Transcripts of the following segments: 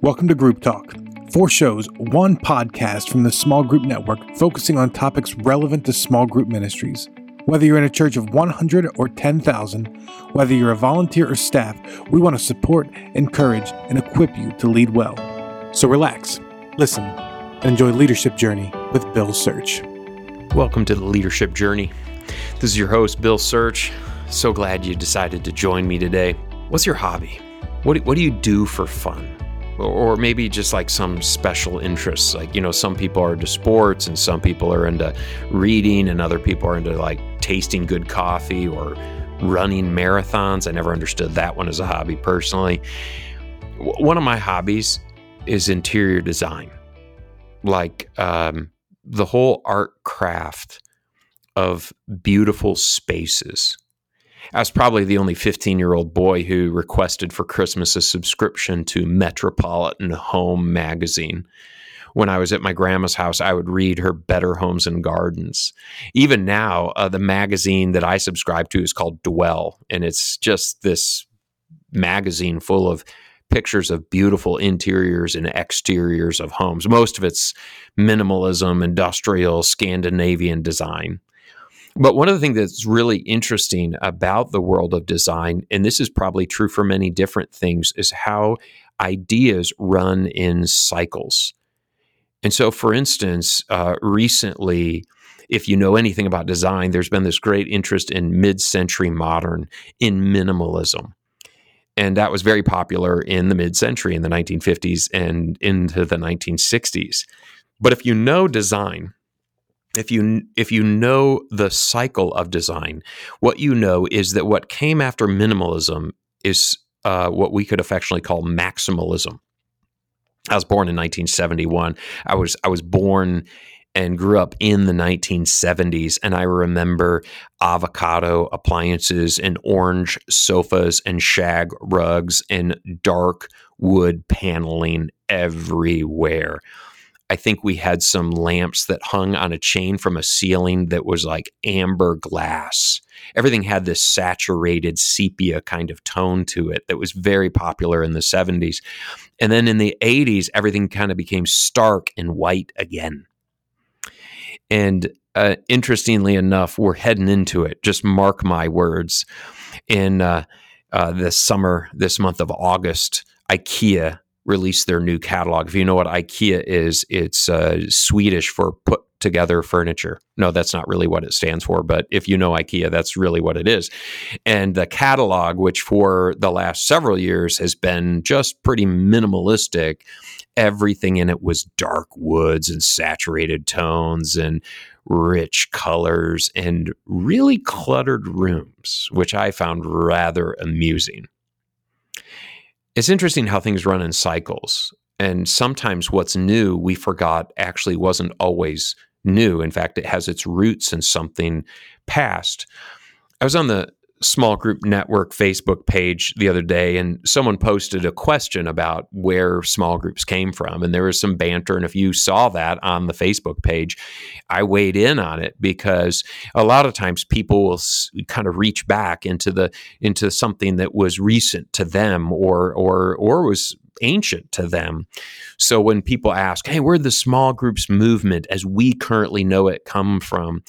Welcome to Group Talk. Four shows, one podcast from the Small Group Network focusing on topics relevant to small group ministries. Whether you're in a church of 100 or 10,000, whether you're a volunteer or staff, we want to support, encourage, and equip you to lead well. So relax, listen, and enjoy Leadership Journey with Bill Search. Welcome to the Leadership Journey. This is your host, Bill Search. So glad you decided to join me today. What's your hobby? What do, what do you do for fun? Or maybe just like some special interests. Like, you know, some people are into sports and some people are into reading and other people are into like tasting good coffee or running marathons. I never understood that one as a hobby personally. One of my hobbies is interior design, like um, the whole art craft of beautiful spaces I was probably the only 15 year old boy who requested for Christmas a subscription to Metropolitan Home magazine. When I was at my grandma's house, I would read her Better Homes and Gardens. Even now, uh, the magazine that I subscribe to is called Dwell, and it's just this magazine full of pictures of beautiful interiors and exteriors of homes. Most of it's minimalism, industrial, Scandinavian design. But one of the things that's really interesting about the world of design, and this is probably true for many different things, is how ideas run in cycles. And so, for instance, uh, recently, if you know anything about design, there's been this great interest in mid century modern, in minimalism. And that was very popular in the mid century, in the 1950s and into the 1960s. But if you know design, if you if you know the cycle of design, what you know is that what came after minimalism is uh, what we could affectionately call maximalism. I was born in 1971. I was I was born and grew up in the 1970s, and I remember avocado appliances and orange sofas and shag rugs and dark wood paneling everywhere. I think we had some lamps that hung on a chain from a ceiling that was like amber glass. Everything had this saturated sepia kind of tone to it that was very popular in the 70s. And then in the 80s, everything kind of became stark and white again. And uh, interestingly enough, we're heading into it. Just mark my words. In uh, uh, this summer, this month of August, IKEA released their new catalog. If you know what IKEA is, it's uh, Swedish for put together furniture. No, that's not really what it stands for, but if you know IKEA, that's really what it is. And the catalog, which for the last several years has been just pretty minimalistic, everything in it was dark woods and saturated tones and rich colors and really cluttered rooms, which I found rather amusing it's interesting how things run in cycles. And sometimes what's new, we forgot actually wasn't always new. In fact, it has its roots in something past. I was on the small group network Facebook page the other day, and someone posted a question about where small groups came from. And there was some banter. And if you saw that on the Facebook page, I weighed in on it because a lot of times people will kind of reach back into the into something that was recent to them or or or was ancient to them. So when people ask, hey, where the small groups movement as we currently know it come from?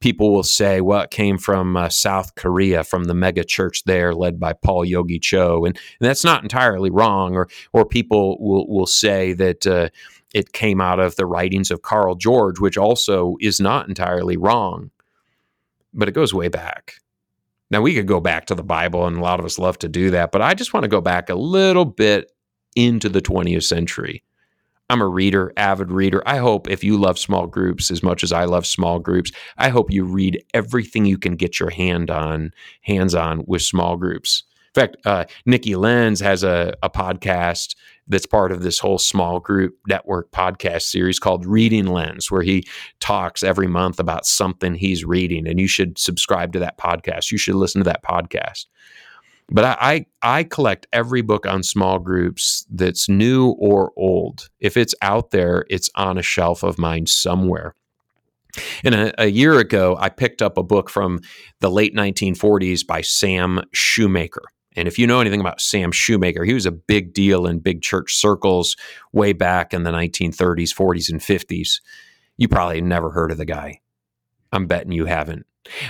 People will say, well, it came from uh, South Korea, from the mega church there led by Paul Yonggi Cho. And, and that's not entirely wrong. Or, or people will, will say that uh, it came out of the writings of Carl George, which also is not entirely wrong. But it goes way back. Now, we could go back to the Bible, and a lot of us love to do that, but I just want to go back a little bit into the 20th century. I'm a reader, avid reader. I hope if you love small groups as much as I love small groups, I hope you read everything you can get your hand on, hands on with small groups. In fact, uh, Nikki Lenz has a, a podcast that's part of this whole small group network podcast series called Reading Lens, where he talks every month about something he's reading. And you should subscribe to that podcast. You should listen to that podcast. But I, I, I collect every book on small groups that's new or old. If it's out there, it's on a shelf of mine somewhere. And a, a, year ago, I picked up a book from the late 1940s by Sam Shoemaker. And if you know anything about Sam Shoemaker, he was a big deal in big church circles way back in the 1930s, 40s, and 50s. You probably never heard of the guy. I'm betting you haven't.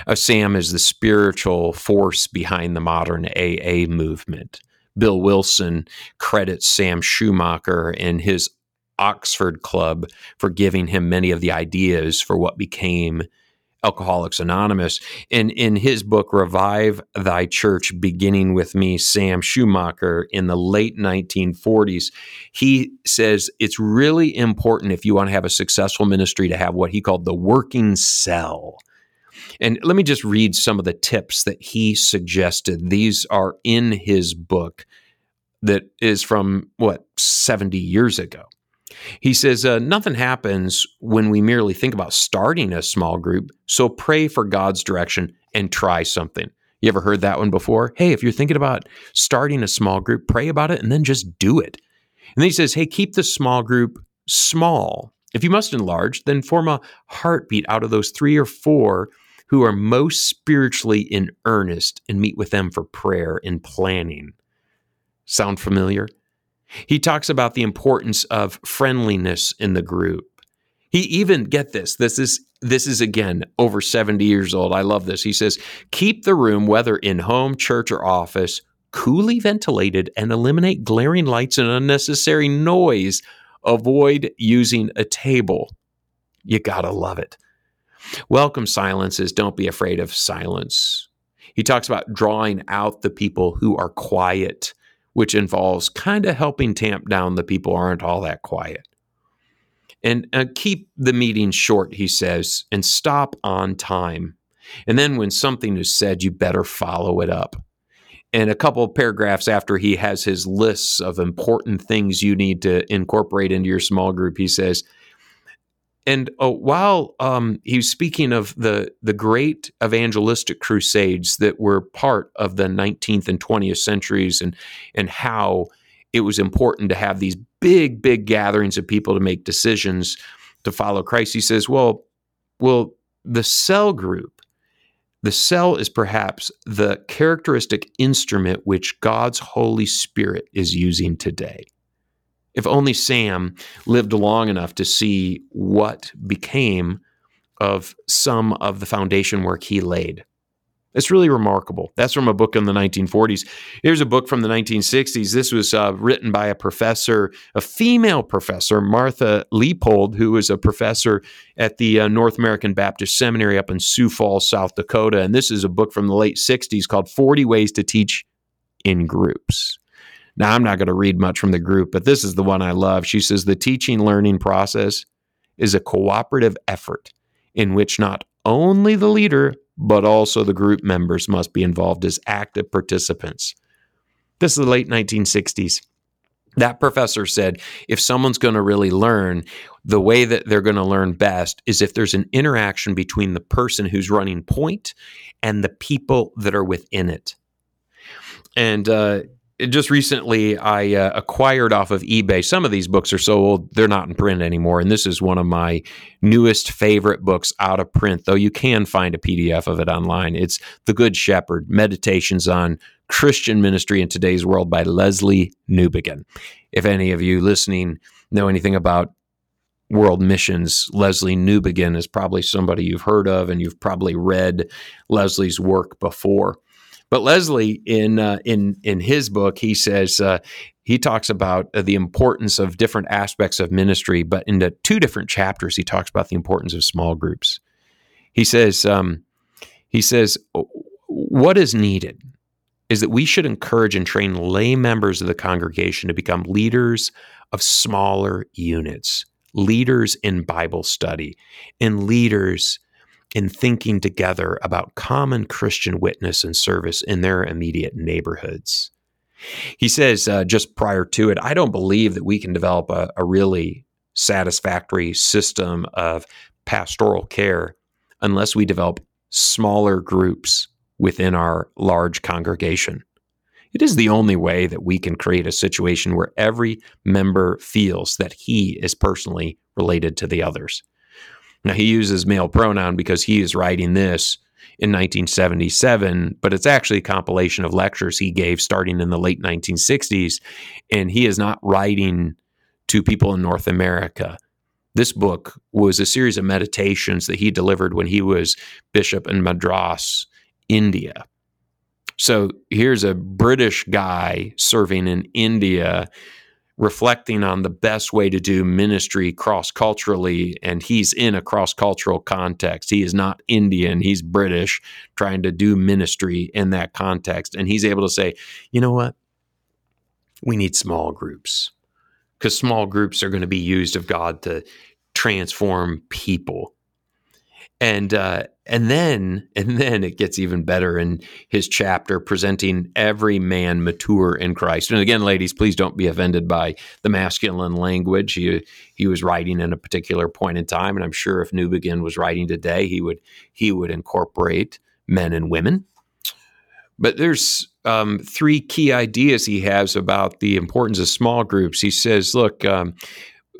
Uh, Sam is the spiritual force behind the modern AA movement. Bill Wilson credits Sam Shoemaker and his Oxford Club for giving him many of the ideas for what became Alcoholics Anonymous. And in his book, Revive Thy Church, beginning with me, Sam Shoemaker, in the late 1940s, he says it's really important if you want to have a successful ministry to have what he called the working cell. And let me just read some of the tips that he suggested. These are in his book that is from what, 70 years ago. He says, uh, Nothing happens when we merely think about starting a small group, so pray for God's direction and try something. You ever heard that one before? Hey, if you're thinking about starting a small group, pray about it and then just do it. And then he says, Hey, keep the small group small. If you must enlarge, then form a heartbeat out of those three or four who are most spiritually in earnest and meet with them for prayer and planning. Sound familiar? He talks about the importance of friendliness in the group. He even get this. This is this is again over 70 years old. I love this. He says, "Keep the room whether in home, church or office coolly ventilated and eliminate glaring lights and unnecessary noise. Avoid using a table." You got to love it. Welcome silences. Don't be afraid of silence. He talks about drawing out the people who are quiet which involves kind of helping tamp down the people aren't all that quiet. And uh, keep the meeting short, he says, and stop on time. And then when something is said, you better follow it up. And a couple of paragraphs after he has his lists of important things you need to incorporate into your small group, he says, and uh, while um, he was speaking of the the great evangelistic crusades that were part of the 19th and 20th centuries, and and how it was important to have these big big gatherings of people to make decisions to follow Christ, he says, "Well, well, the cell group, the cell is perhaps the characteristic instrument which God's Holy Spirit is using today." If only Sam lived long enough to see what became of some of the foundation work he laid. It's really remarkable. That's from a book in the 1940s. Here's a book from the 1960s. This was uh, written by a professor, a female professor, Martha Leypoldt, who was a professor at the uh, North American Baptist Seminary up in Sioux Falls, South Dakota. And this is a book from the late 60s called 40 Ways to Teach in Groups. Now, I'm not going to read much from the group, but this is the one I love. She says the teaching learning process is a cooperative effort in which not only the leader, but also the group members must be involved as active participants. This is the late 1960s. That professor said if someone's going to really learn, the way that they're going to learn best is if there's an interaction between the person who's running point and the people that are within it. And uh, just recently I uh, acquired off of eBay. Some of these books are so old they're not in print anymore, and this is one of my newest favorite books out of print. Though you can find a PDF of it online. It's The Good Shepherd: Meditations on Christian Ministry in Today's World by Lesslie Newbigin. If any of you listening know anything about world missions, Lesslie Newbigin is probably somebody you've heard of, and you've probably read Lesslie's work before. But Lesslie, in uh, in in his book, he says uh, he talks about uh, the importance of different aspects of ministry. But in the two different chapters, he talks about the importance of small groups. He says um, he says what is needed is that we should encourage and train lay members of the congregation to become leaders of smaller units, leaders in Bible study, and leaders in thinking together about common Christian witness and service in their immediate neighborhoods. He says, uh, just prior to it, I don't believe that we can develop a, a really satisfactory system of pastoral care unless we develop smaller groups within our large congregation. It is the only way that we can create a situation where every member feels that he is personally related to the others. Now, he uses male pronoun because he is writing this in 1977, but it's actually a compilation of lectures he gave starting in the late 1960s. And he is not writing to people in North America. This book was a series of meditations that he delivered when he was bishop in Madras, India. So here's a British guy serving in India reflecting on the best way to do ministry cross culturally. And he's in a cross cultural context. He is not Indian, he's British, trying to do ministry in that context. And he's able to say, you know what? We need small groups because small groups are going to be used of God to transform people. And uh, and then and then it gets even better in his chapter presenting every man mature in Christ. And again, ladies, please don't be offended by the masculine language. He he was writing in a particular point in time, and I'm sure if Newbigin was writing today, he would he would incorporate men and women. But there's um, three key ideas he has about the importance of small groups. He says, look, um,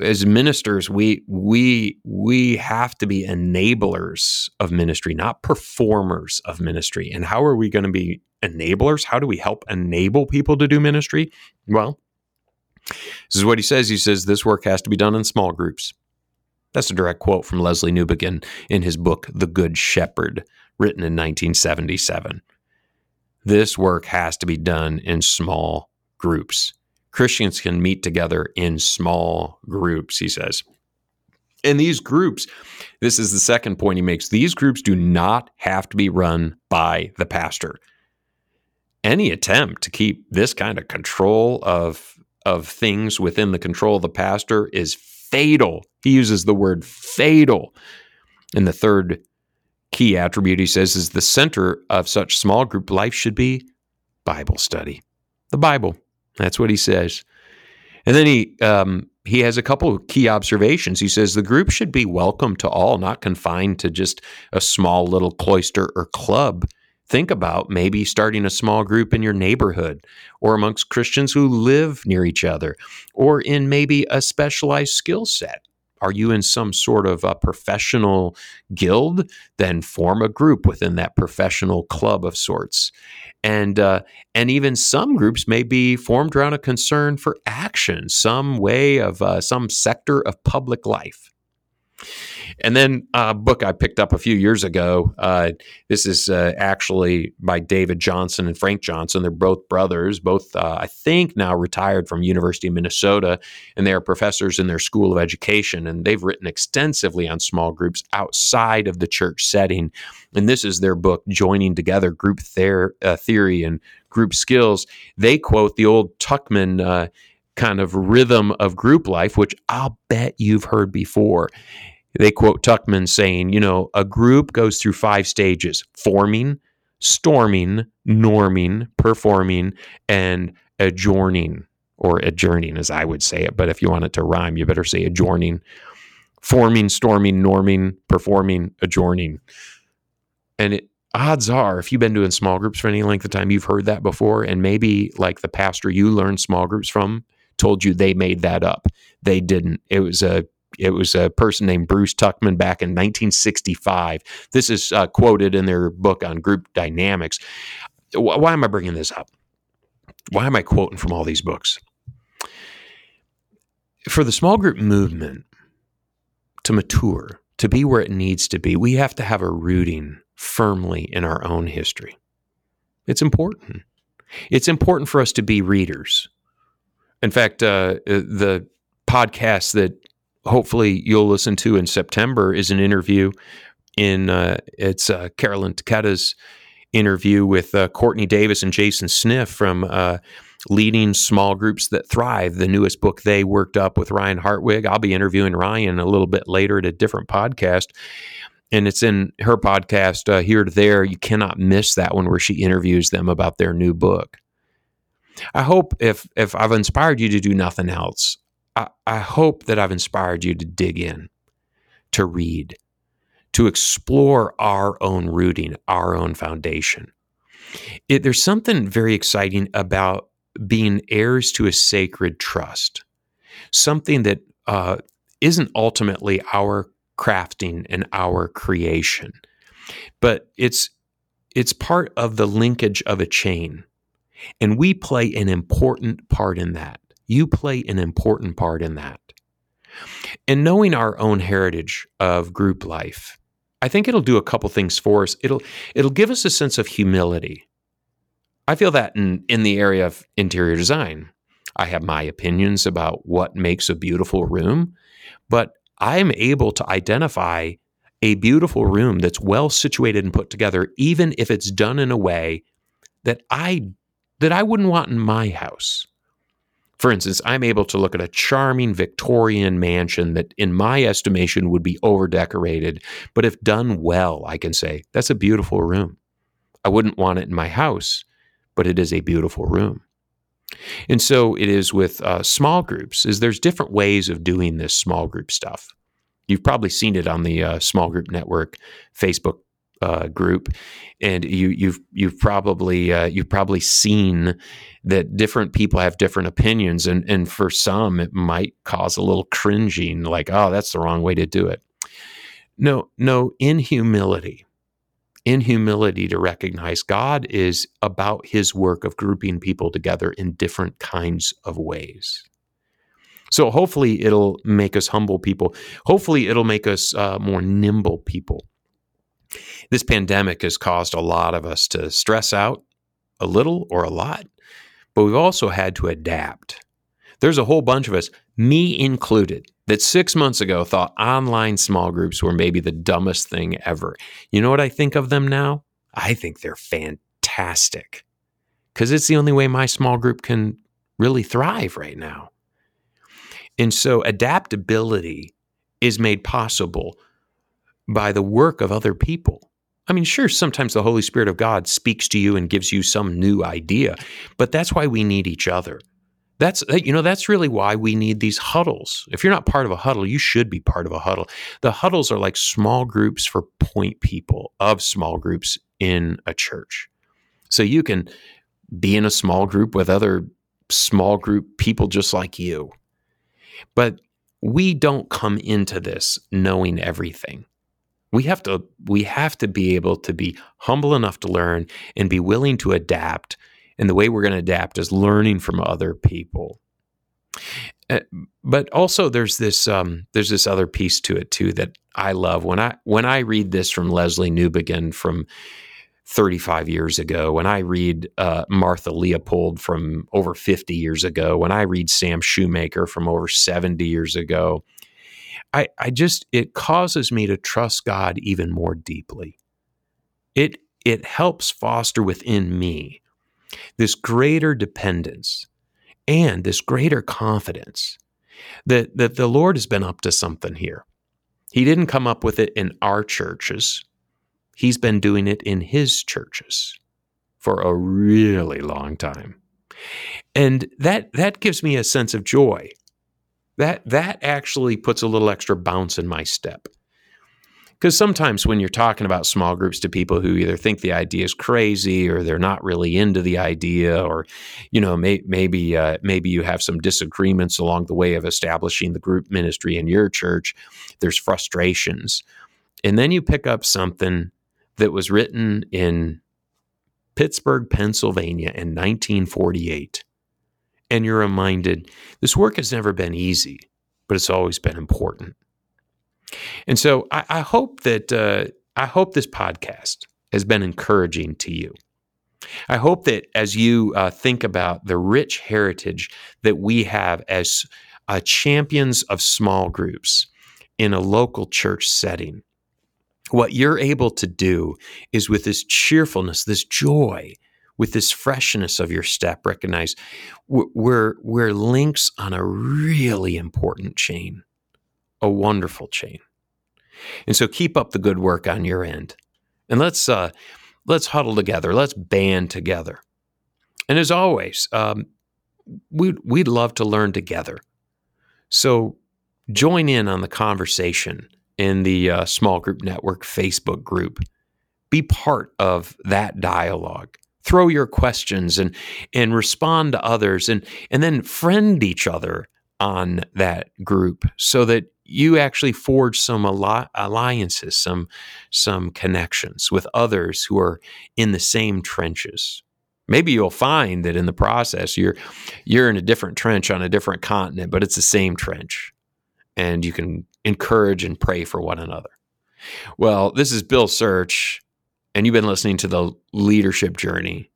as ministers we we we have to be enablers of ministry not performers of ministry. And how are we going to be enablers? How do we help enable people to do ministry? Well this is what he says. He says this work has to be done in small groups. That's a direct quote from Lesslie Newbigin in his book The Good Shepherd written in 1977 this work has to be done in small groups Christians can meet together in small groups, he says. And these groups, this is the second point he makes, these groups do not have to be run by the pastor. Any attempt to keep this kind of control of, of things within the control of the pastor is fatal. He uses the word fatal. And the third key attribute he says is the center of such small group life should be Bible study. The Bible. That's what he says. And then he um, he has a couple of key observations. He says the group should be welcome to all, not confined to just a small little cloister or club. Think about maybe starting a small group in your neighborhood or amongst Christians who live near each other or in maybe a specialized skill set. Are you in some sort of a professional guild? Then form a group within that professional club of sorts and uh, and even some groups may be formed around a concern for action, some way of uh, some sector of public life. And then a book I picked up a few years ago. Uh, this is uh, actually by David Johnson and Frank Johnson. They're both brothers, both uh, I think now retired from University of Minnesota, and they are professors in their School of Education. And they've written extensively on small groups outside of the church setting. And this is their book, Joining Together Group Ther- uh, Theory and Group Skills. They quote the old Tuckman uh, kind of rhythm of group life, which I'll bet you've heard before. They quote Tuckman saying, you know, a group goes through five stages forming, storming, norming, performing, and adjourning, or adjourning, as I would say it. But if you want it to rhyme, you better say adjourning. Forming, storming, norming, performing, adjourning. And it, odds are, if you've been doing small groups for any length of time, you've heard that before. And maybe like the pastor you learned small groups from told you they made that up. They didn't. It was a it was a person named Bruce Tuckman back in 1965. This is uh, quoted in their book on group dynamics. Why am I bringing this up? Why am I quoting from all these books? For the small group movement to mature, to be where it needs to be, we have to have a rooting firmly in our own history. It's important. It's important for us to be readers. In fact, uh, the podcast that hopefully you'll listen to in September is an interview in uh, it's uh, Carolyn Taketa's interview with uh, Courtney Davis and Jason Sniff from uh, Leading Small Groups That Thrive, the newest book they worked up with Ryan Hartwig. I'll be interviewing Ryan a little bit later at a different podcast. And it's in her podcast, uh, Here to There. You cannot miss that one where she interviews them about their new book. I hope if if I've inspired you to do nothing else, I, hope that I've inspired you to dig in, to read, to explore our own rooting, our own foundation. It, there's something very exciting about being heirs to a sacred trust, something that uh, not ultimately our crafting and our creation. but it's it's part of the linkage of a chain. And we play an important part in that. You play an important part in that. And knowing our own heritage of group life, I think it'll do a couple things for us. It'll it'll give us a sense of humility. I feel that in in the area of interior design. I have my opinions about what makes a beautiful room, but I'm able to identify a beautiful room that's well situated and put together even if it's done in a way that I that I wouldn't want in my house. For instance, I'm able to look at a charming Victorian mansion that, in my estimation, would be overdecorated, but if done well, I can say, that's a beautiful room. I wouldn't want it in my house, but it is a beautiful room. And so it is with uh, small groups, is there's different ways of doing this small group stuff. You've probably seen it on the uh, small group network Facebook uh, group, and you, you've you've probably uh, you've probably seen that different people have different opinions, and and for some it might cause a little cringing, like oh that's the wrong way to do it. No, no, in humility, in humility to recognize God is about His work of grouping people together in different kinds of ways. So hopefully it'll make us humble people. Hopefully it'll make us uh, more nimble people this pandemic has caused a lot of us to stress out a little or a lot, but we've also had to adapt. There's a whole bunch of us, me included, that six months ago thought online small groups were maybe the dumbest thing ever. You know what I think of them now? I think they're fantastic because it's the only way my small group can really thrive right now. And so adaptability is made possible by the work of other people. I mean, sure, sometimes the Holy Spirit of God speaks to you and gives you some new idea, but that's why we need each other. That's you know that's really why we need these huddles. If you're not part of a huddle, you should be part of a huddle. The huddles are like small groups for point people of small groups in a church. So you can be in a small group with other small group people just like you. But we don't come into this knowing everything we have to we have to be able to be humble enough to learn and be willing to adapt. And the way we're going to adapt is learning from other people. Uh, but also there's this um, there's this other piece to it too that I love. When I when I read this from Lesslie Newbigin from 35 years ago when I read uh, Martha Leypoldt from over 50 years ago when I read Sam Shoemaker from over 70 years ago I, I just it causes me to trust God even more deeply. It it helps foster within me this greater dependence and this greater confidence that that the Lord has been up to something here. He didn't come up with it in our churches. He's been doing it in his churches for a really long time. And that that gives me a sense of joy that that actually puts a little extra bounce in my step. Because sometimes when you're talking about small groups to people who either think the idea is crazy or they're not really into the idea, or you know may, maybe uh, maybe you have some disagreements along the way of establishing the group ministry in your church, there's frustrations, and then you pick up something that was written in Pittsburgh, Pennsylvania in 1948 and you're reminded this work has never been easy, but it's always been important. And so I, I hope that uh, I hope this podcast has been encouraging to you. I hope that as you uh, think about the rich heritage that we have as uh, champions of small groups in a local church setting, what you're able to do is with this cheerfulness, this joy, with this freshness of your step, recognize we're, we're links on a really important chain, a wonderful chain. And so keep up the good work on your end. And let's, uh, let's huddle together. Let's band together. And as always, um, we'd, we'd love to learn together. So join in on the conversation in the uh, small group network Facebook group. Be part of that dialogue throw your questions and and respond to others and and then friend each other on that group so that you actually forge some alliances, some some connections with others who are in the same trenches. Maybe you'll find that in the process you're you're in a different trench on a different continent, but it's the same trench. And you can encourage and pray for one another. Well, this is Bill Search, and you've been listening to the leadership journey.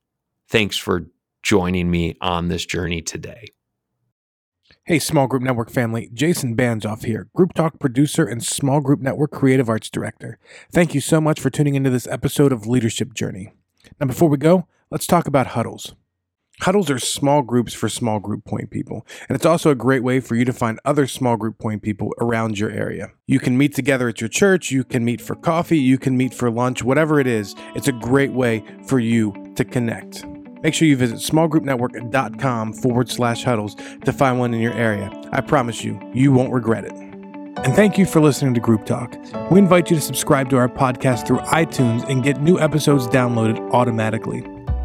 Thanks for joining me on this journey today. Hey, Small Group Network family, Jason Banzoff here, Group Talk producer and Small Group Network creative arts director. Thank you so much for tuning into this episode of Leadership Journey. Now, before we go, let's talk about huddles. Huddles are small groups for small group point people, and it's also a great way for you to find other small group point people around your area. You can meet together at your church, you can meet for coffee, you can meet for lunch, whatever it is. It's a great way for you to connect. Make sure you visit smallgroupnetwork.com forward slash huddles to find one in your area. I promise you, you won't regret it. And thank you for listening to Group Talk. We invite you to subscribe to our podcast through iTunes and get new episodes downloaded automatically.